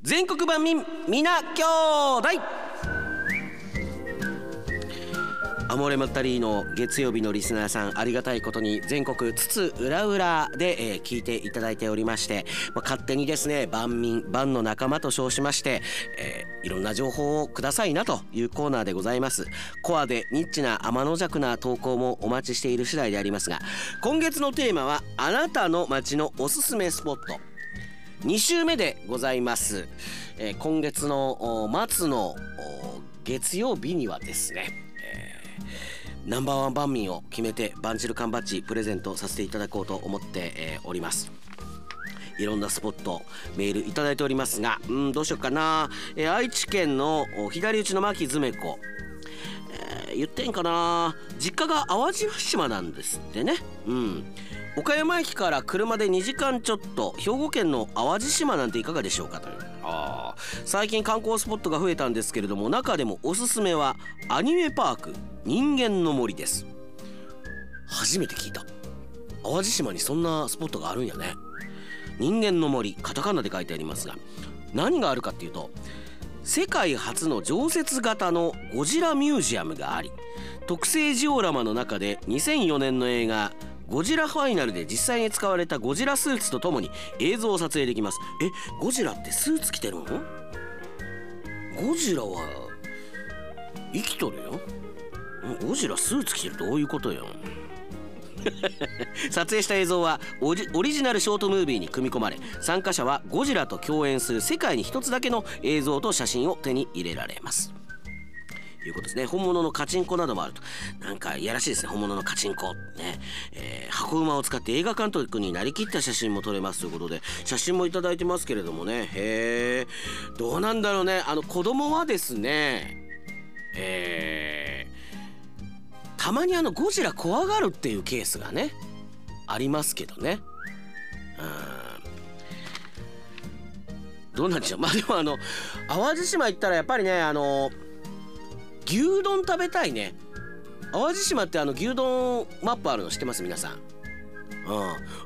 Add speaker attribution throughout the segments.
Speaker 1: 全国版民皆兄弟。アモレマタリーの月曜日のリスナーさんありがたいことに全国津々浦々で、えー、聞いていただいておりまして、まあ、勝手にですね万民万の仲間と称しまして、えー、いろんな情報をくださいなというコーナーでございます。コアでニッチな天の弱な投稿もお待ちしている次第でありますが今月のテーマはあなたの街のおすすめスポット。2週目でございます、えー、今月の末の月曜日にはですねえナンバーワン番民を決めてバンジル缶バッジプレゼントさせていただこうと思って、えー、おります。いろんなスポットメールいただいておりますがうんどうしようかな、えー、愛知県の左打ちの牧詰子。ー、言ってんかな。実家が淡路島なんですってね。うん。岡山駅から車で2時間ちょっと兵庫県の淡路島なんていかがでしょうかという。あ最近観光スポットが増えたんですけれども中でもおすすめはアニメパーク人間の森です。初めて聞いた。淡路島にそんなスポットがあるんやね。人間の森カタカナで書いてありますが何があるかっていうと世界初の常設型のゴジラミュージアムがあり特製ジオラマの中で2004年の映画ゴジラファイナルで実際に使われたゴジラスーツとともに映像を撮影できます。えゴジラってスーツ着てるの？ゴジラは生きとるよ。ゴジラスーツ着てるどういうことよ。撮影した映像はオリジナルショートムービーに組み込まれ参加者はゴジラと共演する世界に一つだけの映像と写真を手に入れられます。いうことですね。本物のカチンコなどもあると。なんかいやらしいですね。本物のカチンコ。ね、えー、箱馬を使って映画監督になりきった写真も撮れますということで写真も頂いてますけれどもね。へえどうなんだろうね。あの子供はですねえー、たまにあのゴジラ怖がるっていうケースがねありますけどね。うん。どうなんでしょう。まあでもあの淡路島行ったらやっぱりねあの牛丼食べたいね。淡路島ってあの牛丼マップあるの知ってます？皆さん。うん。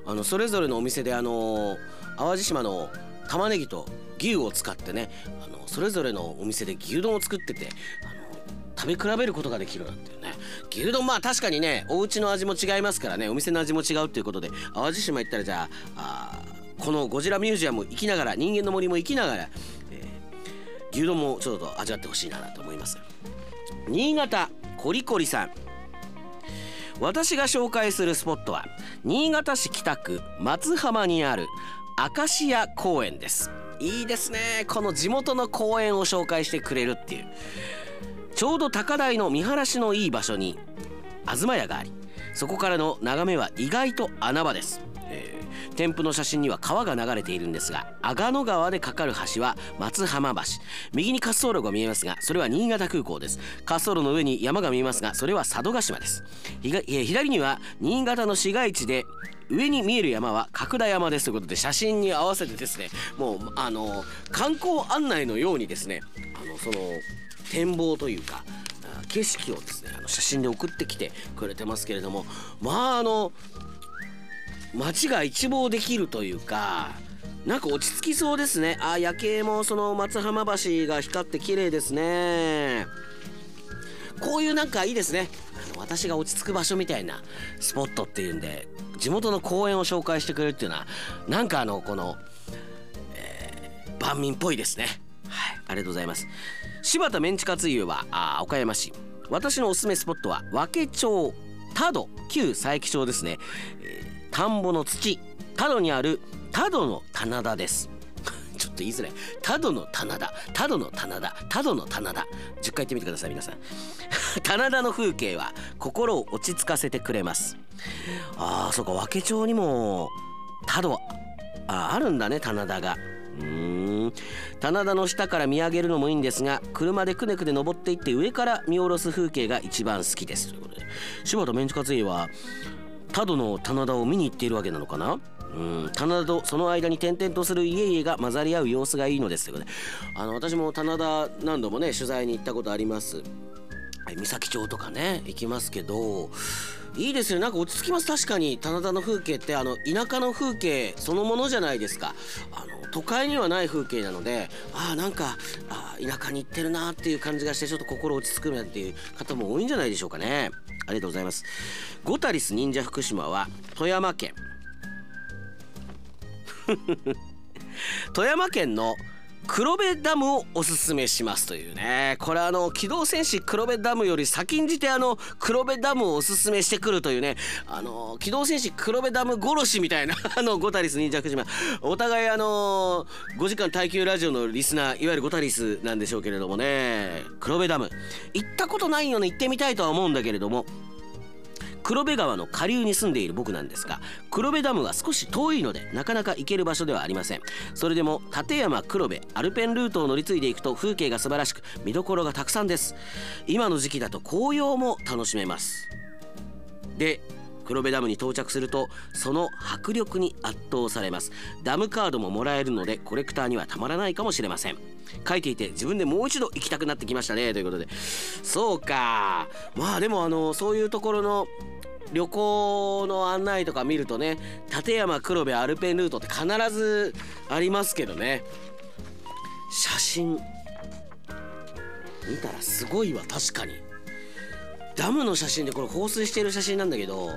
Speaker 1: あのそれぞれのお店であの淡路島の玉ねぎと牛を使ってねあのそれぞれのお店で牛丼を作っててあの食べ比べることができるなんてね。牛丼まあ確かにねお家の味も違いますからねお店の味も違うっていうことで淡路島行ったらじゃあこのゴジラミュージアム行きながら人間の森も行きながら、えー、牛丼もちょっと味わってほしいなと思います。新潟コリコリさん。私が紹介するスポットは新潟市北区松浜にある明石家公園です。いいですね。この地元の公園を紹介してくれるっていう。ちょうど高台の見晴らしのいい場所に東屋がありそこからの眺めは意外と穴場です。えー添付の写真には川が流れているんですが阿賀野川でかかる橋は松浜橋。右に滑走路が見えますがそれは新潟空港です。滑走路の上に山が見えますがそれは佐渡島です。左には新潟の市街地で上に見える山は角田山ですということで写真に合わせてですねもうあの観光案内のようにですねあのその展望というか景色をですねあの写真で送ってきてくれてますけれどもまああの街が一望できるというかなんか落ち着きそうですね。あ夜景もその松浜橋が光って綺麗ですね。こういうなんかいいですね。あの私が落ち着く場所みたいなスポットっていうんで地元の公園を紹介してくれるっていうのはなんかあのこの、えー、万民っぽいですね。はいありがとうございます。柴田メンチカツ湯はあ岡山市。私のおすすめスポットは和気町多度旧佐伯町ですね、えー田んぼの土多度にある多度の棚田です。ちょっと言いづらい。多度の棚田多度の棚田多度の棚田。10回言ってみてください皆さん。棚田の風景は心を落ち着かせてくれます。あーそっか和気町にも多度ああるんだね棚田が。うん。棚田の下から見上げるのもいいんですが車でくねくね登っていって上から見下ろす風景が一番好きです。ということで柴田メンチカツイは多度の棚田を見に行っているわけなのかな？うん棚田とその間に点々とする家々が混ざり合う様子がいいのです。ということであの私も棚田何度もね取材に行ったことあります。三崎町とかね行きますけどいいですよ。なんか落ち着きます。確かに棚田の風景ってあの田舎の風景そのものじゃないですか。あの都会にはない風景なのでああなんかあ田舎に行ってるなっていう感じがしてちょっと心落ち着くなんていう方も多いんじゃないでしょうかね。ありがとうございます。ゴタリス忍者福島は富山県。富山県の黒部ダムをおすすめしますというね。これあの機動戦士黒部ダムより先んじてあの黒部ダムをおすすめしてくるというね。あの機動戦士黒部ダム殺しみたいな あのゴタリス忍者島お互いあの5時間耐久ラジオのリスナーいわゆるゴタリスなんでしょうけれどもね。黒部ダム。行ったことないよね。行ってみたいとは思うんだけれども。黒部川の下流に住んでいる僕なんですが黒部ダムは少し遠いのでなかなか行ける場所ではありません。それでも立山黒部アルペンルートを乗り継いでいくと風景が素晴らしく見どころがたくさんです。今の時期だと紅葉も楽しめます。で黒部ダムに到着するとその迫力に圧倒されます。ダムカードももらえるのでコレクターにはたまらないかもしれません。書いていて自分でもう一度行きたくなってきましたね。ということで。そうか。まあでもあのそういうところの旅行の案内とか見るとね立山黒部アルペンルートって必ずありますけどね。写真見たらすごいわ確かに。ダムの写真でこれ放水してる写真なんだけど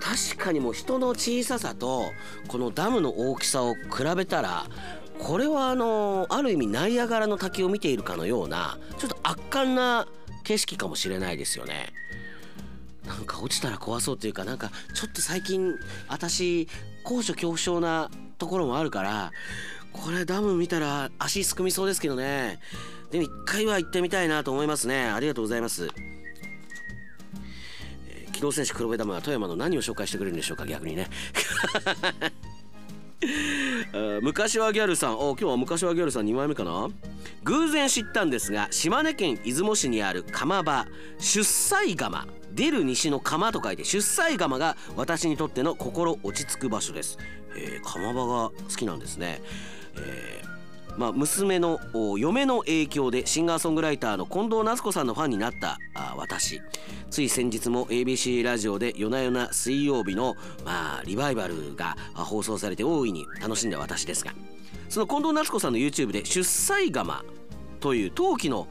Speaker 1: 確かにもう人の小ささとこのダムの大きさを比べたらこれはあのある意味ナイアガラの滝を見ているかのようなちょっと圧巻な景色かもしれないですよね。なんか落ちたら怖そうっていうかなんかちょっと最近私高所恐怖症なところもあるからこれダム見たら足すくみそうですけどね。でも一回は行ってみたいなと思いますね。ありがとうございます、機動戦士黒部ダムは富山の何を紹介してくれるんでしょうか？逆にね。昔はギャルさん。お今日は昔はギャルさん。2枚目かな？偶然知ったんですが島根県出雲市にある釜場。出西窯。出る西の釜と書いて出西窯が私にとっての心落ち着く場所です、えー、釜場が好きなんですね、えーまあ、娘の嫁の影響でシンガーソングライターの近藤夏子さんのファンになった私。つい先日も ABC ラジオで夜な夜な水曜日の、まあ、リバイバルが放送されて大いに楽しんだ私ですが。その近藤夏子さんの YouTube で出西窯という陶器の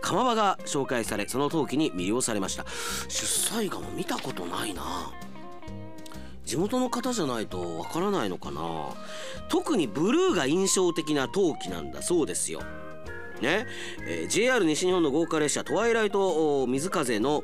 Speaker 1: 窯場が紹介されその陶器に魅了されました。出西窯見たことないな。地元の方じゃないとわからないのかな。特にブルーが印象的な陶器なんだそうですよ。ね、えー、JR 西日本の豪華列車トワイライト水風の、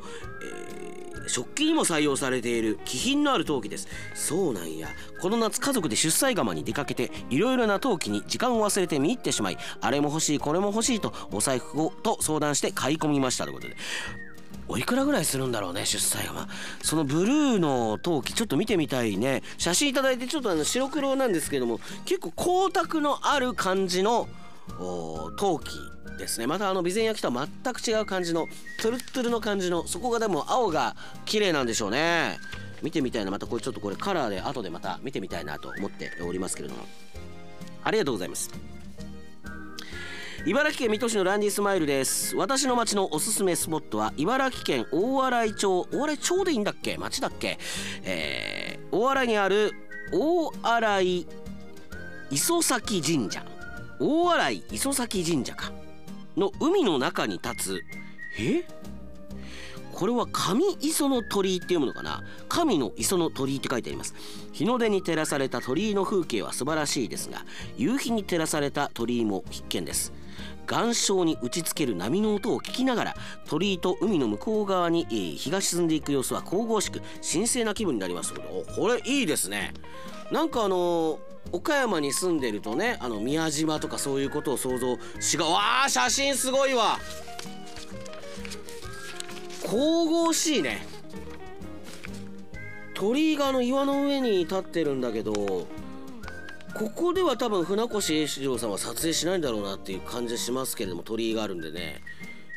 Speaker 1: えー、食器にも採用されている気品のある陶器です。そうなんや。この夏家族で出西窯に出かけていろいろな陶器に時間を忘れて見入ってしまいあれも欲しいこれも欲しいとお財布をと相談して買い込みましたということで。おいくらぐらいするんだろうね出産は。そのブルーの陶器ちょっと見てみたいね。写真いただいてちょっとあの白黒なんですけども結構光沢のある感じの陶器ですね。またあの備前焼とは全く違う感じのトゥルットゥルの感じのそこがでも青が綺麗なんでしょうね。見てみたいな。またこれちょっとこれカラーで後でまた見てみたいなと思っておりますけれども。ありがとうございます。茨城県水戸市のランディスマイルです。私の町のおすすめスポットは茨城県大洗町。大洗町でいいんだっけ？町だっけ？えー、大洗にある大洗磯崎神社。大洗磯崎神社か。の海の中に立つ。え？これは神磯の鳥居って読むのかな？神の磯の鳥居って書いてあります。日の出に照らされた鳥居の風景は素晴らしいですが夕日に照らされた鳥居も必見です。岩礁に打ちつける波の音を聞きながら鳥居と海の向こう側に、日が沈んでいく様子は神々しく神聖な気分になります。おこれいいですね。なんかあのー、岡山に住んでるとねあの宮島とかそういうことを想像しがわあ写真すごいわ。神々しいね。鳥居があの岩の上に立ってるんだけどここでは多分船越英二郎さんは撮影しないんだろうなっていう感じしますけれども鳥居があるんでね。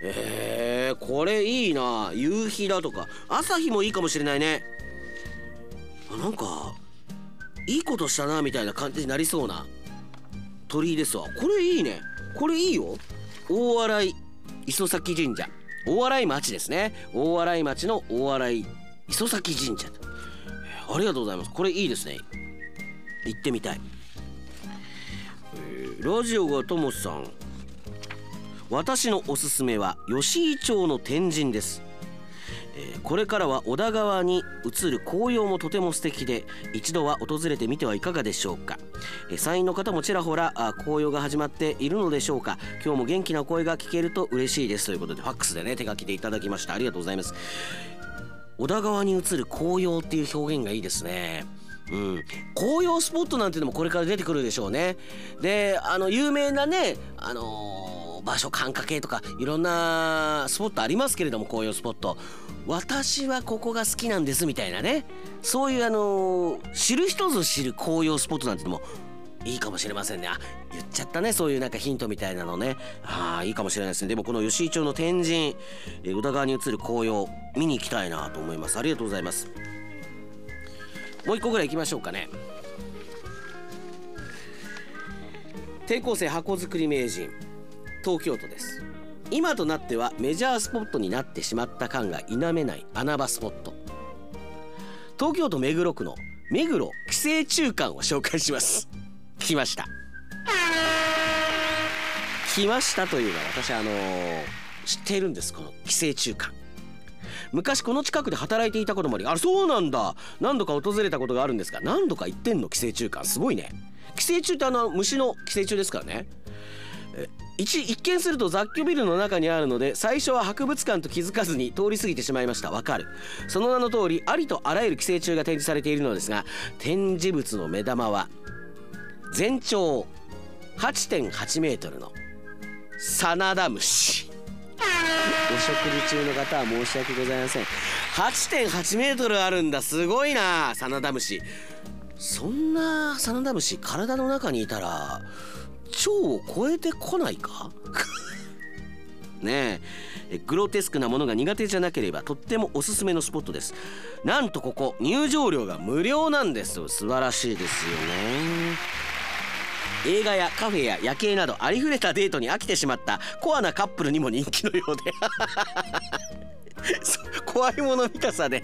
Speaker 1: えー、これいいな。夕日だとか。朝日もいいかもしれないね。あなんかいいことしたなみたいな感じになりそうな。鳥居ですわ。これいいね。これいいよ。大洗磯崎神社。大洗町ですね。大洗町の大洗磯崎神社ありがとうございます。これいいですね。行ってみたい。ラジオがともさん。私のおすすめは吉井町の天神です。えーこれからは小田川に映る紅葉もとても素敵で一度は訪れてみてはいかがでしょうか、えー山陰の方もちらほらあ紅葉が始まっているのでしょうか。今日も元気な声が聞けると嬉しいです。ということでファックスでね手書きでいただきました。ありがとうございます。小田川に映る紅葉っていう表現がいいですね。うん、紅葉スポットなんていうのもこれから出てくるでしょうね。であの有名なねあのー場所寒華系とかいろんなスポットありますけれども紅葉スポット。私はここが好きなんですみたいなね。そういうあのー知る人ぞ知る紅葉スポットなんていうのもいいかもしれませんね。あ言っちゃったね。そういうなんかヒントみたいなのね。ああいいかもしれないですね。でもこの吉井町の天神え宇田川に映る紅葉見に行きたいなと思います。ありがとうございます。もう一個ぐらい行きましょうかね。転校生箱作り名人。東京都です。今となってはメジャースポットになってしまった感が否めない穴場スポット。東京都目黒区の目黒寄生虫館を紹介します。来ました。来ましたというのは私あのー知っているんですこの寄生虫館。昔この近くで働いていたこともありあそうなんだ。何度か訪れたことがあるんですが何度か行ってんの寄生虫館。すごいね。寄生虫ってあの虫の寄生虫ですからね。一一見すると雑居ビルの中にあるので最初は博物館と気づかずに通り過ぎてしまいました。わかる。その名の通りありとあらゆる寄生虫が展示されているのですが展示物の目玉は全長8.8メートルのサナダムシお食事中の方は申し訳ございません。8.8メートルあるんだ。すごいな。サナダムシそんなサナダムシ体の中にいたら腸を超えてこないか？ねえグロテスクなものが苦手じゃなければとってもおすすめのスポットです。なんとここ入場料が無料なんです。素晴らしいですよね。映画やカフェや夜景などありふれたデートに飽きてしまったコアなカップルにも人気のようで。怖いもの見たさで。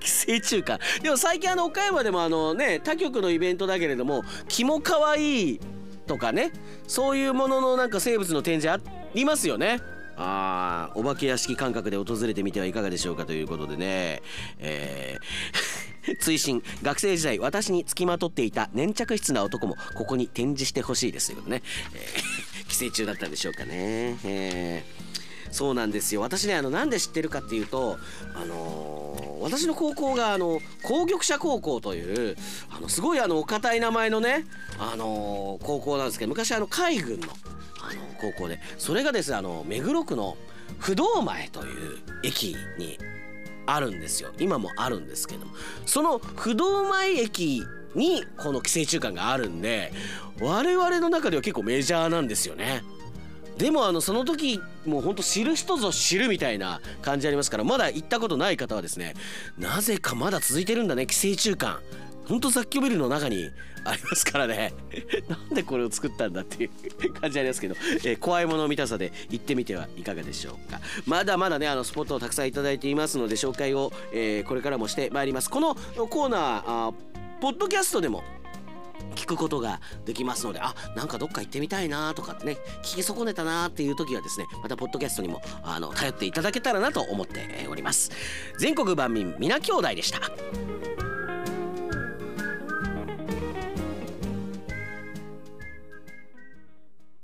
Speaker 1: 寄生虫館でも最近あの岡山でもあのね他局のイベントだけれども「キモかわいい」とかねそういうもののなんか生物の展示ありますよね。あーお化け屋敷感覚で訪れてみてはいかがでしょうかということでね。えー 追伸。学生時代私につきまとっていた粘着質な男もここに展示してほしいですということね、えー 寄生虫だったんでしょうかね、えーそうなんですよ。私ねあのなんで知ってるかっていうとあのー私の高校があの工玉社高校というあのすごいあのお堅い名前のねあの高校なんですけど昔あの海軍のあの高校でそれがですねあの目黒区の不動前という駅にあるんですよ。今もあるんですけども。その不動前駅にこの寄生虫館があるんで我々の中では結構メジャーなんですよね。でもあのその時もうほんと知る人ぞ知るみたいな感じありますからまだ行ったことない方はですねなぜかまだ続いてるんだね寄生虫館。ほんと雑居ビルの中にありますからね。なんでこれを作ったんだっていう感じありますけど、えー怖いもの見たさで行ってみてはいかがでしょうか。まだまだねあのスポットをたくさんいただいていますので紹介を、えーこれからもしてまいります。このコーナーあーポッドキャストでも聞くことができますのであなんかどっか行ってみたいなとかね聞き損ねたなっていう時はですねまたポッドキャストにもあの頼っていただけたらなと思っております。全国万民皆兄弟でした。